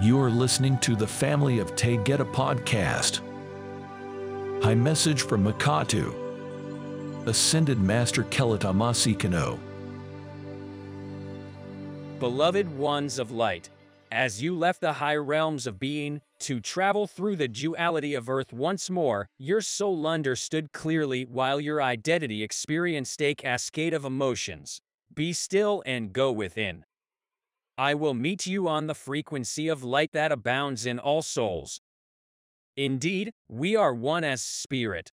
You are listening to the Family of Taygeta podcast. High message from Akatu. Ascended Master Kelotah Moseekano. Beloved ones of light, as you left the high realms of being to travel through the duality of earth once more, your soul understood clearly while your identity experienced a cascade of emotions. Be still and go within. I will meet you on the frequency of light that abounds in all souls. Indeed, we are one as spirit.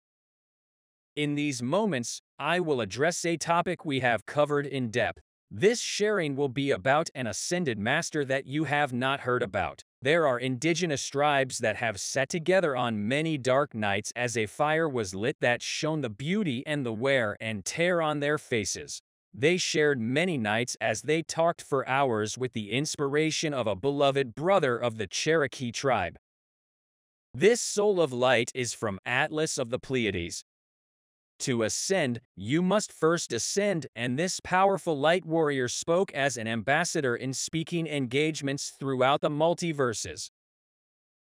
In these moments, I will address a topic we have covered in depth. This sharing will be about an ascended master that you have not heard about. There are indigenous tribes that have sat together on many dark nights as a fire was lit that shone the beauty and the wear and tear on their faces. They shared many nights as they talked for hours with the inspiration of a beloved brother of the Cherokee tribe. This soul of light is from Atlas of the Pleiades. To ascend, you must first ascend, and this powerful light warrior spoke as an ambassador in speaking engagements throughout the multiverses.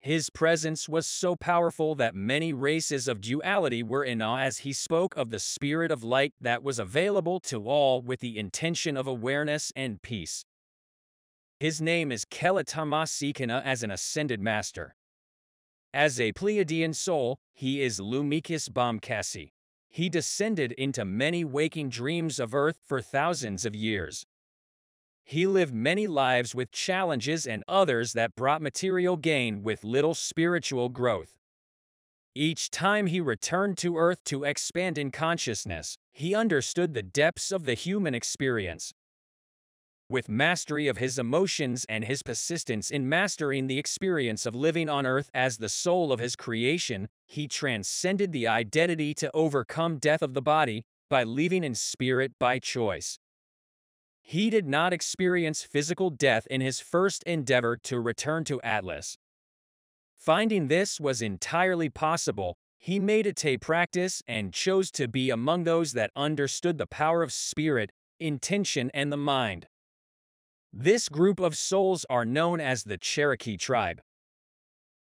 His presence was so powerful that many races of duality were in awe as he spoke of the spirit of light that was available to all with the intention of awareness and peace. His name is Kelitama as an ascended master. As a Pleiadian soul, he is Lumikis Bomkasi. He descended into many waking dreams of Earth for thousands of years. He lived many lives with challenges and others that brought material gain with little spiritual growth. Each time he returned to Earth to expand in consciousness, he understood the depths of the human experience. With mastery of his emotions and his persistence in mastering the experience of living on Earth as the soul of his creation, he transcended the identity to overcome death of the body by living in spirit by choice. He did not experience physical death in his first endeavor to return to Atlas. Finding this was entirely possible, he made it a practice and chose to be among those that understood the power of spirit, intention, and the mind. This group of souls are known as the Cherokee tribe.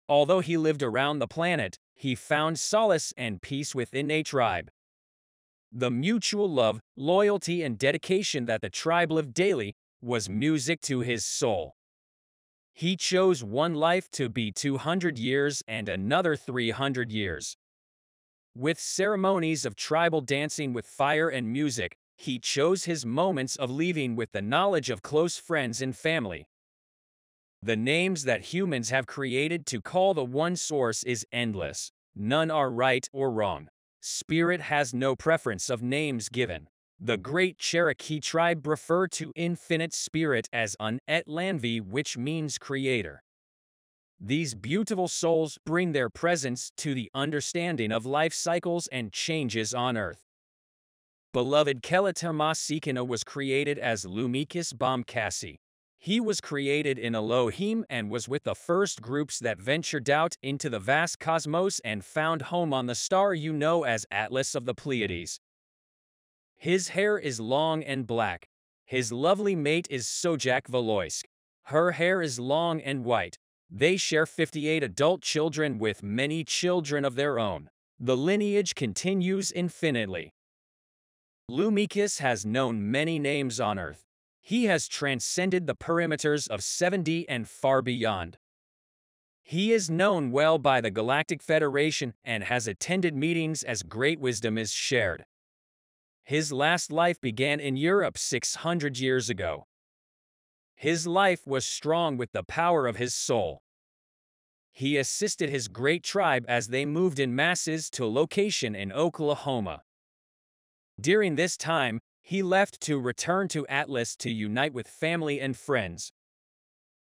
Although he lived around the planet, he found solace and peace within a tribe. The mutual love, loyalty, and dedication that the tribe lived daily was music to his soul. He chose one life to be 200 years and another 300 years. With ceremonies of tribal dancing with fire and music, he chose his moments of leaving with the knowledge of close friends and family. The names that humans have created to call the one source is endless. None are right or wrong. Spirit has no preference of names given. The great Cherokee tribe refer to infinite spirit as Un et Lanvi which means creator. These beautiful souls bring their presence to the understanding of life cycles and changes on earth. Beloved Kelotah Moseekano was created as Lumikis Bomkasi, he was created in Elohim and was with the first groups that ventured out into the vast cosmos and found home on the star you know as Atlas of the Pleiades. His hair is long and black. His lovely mate is Sojak Valoisk. Her hair is long and white. They share 58 adult children with many children of their own. The lineage continues infinitely. Lumikis has known many names on Earth. He has transcended the perimeters of 7D and far beyond. He is known well by the Galactic Federation and has attended meetings as great wisdom is shared. His last life began in Europe 600 years ago. His life was strong with the power of his soul. He assisted his great tribe as they moved in masses to a location in Oklahoma. During this time, he left to return to Atlas to unite with family and friends.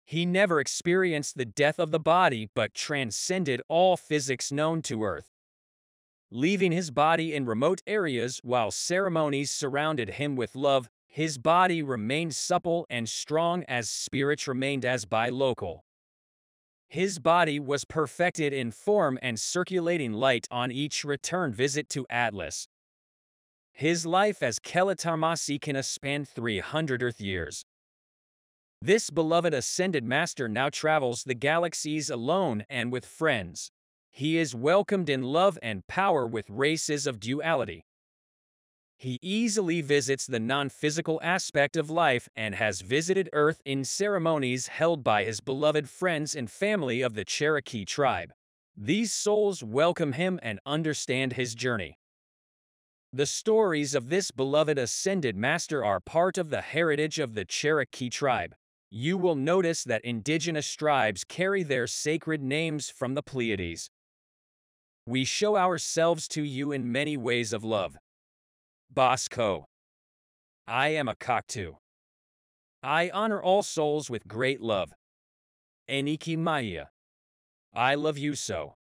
He never experienced the death of the body but transcended all physics known to Earth. Leaving his body in remote areas while ceremonies surrounded him with love, his body remained supple and strong as spirits remained as by local. His body was perfected in form and circulating light on each return visit to Atlas. His life as Kelatarmasi can span 300 Earth years. This beloved ascended master now travels the galaxies alone and with friends. He is welcomed in love and power with races of duality. He easily visits the non-physical aspect of life and has visited Earth in ceremonies held by his beloved friends and family of the Cherokee tribe. These souls welcome him and understand his journey. The stories of this beloved ascended master are part of the heritage of the Cherokee tribe. You will notice that indigenous tribes carry their sacred names from the Pleiades. We show ourselves to you in many ways of love. Bosco. I am Akatu. I honor all souls with great love. Eniki Maya. I love you so.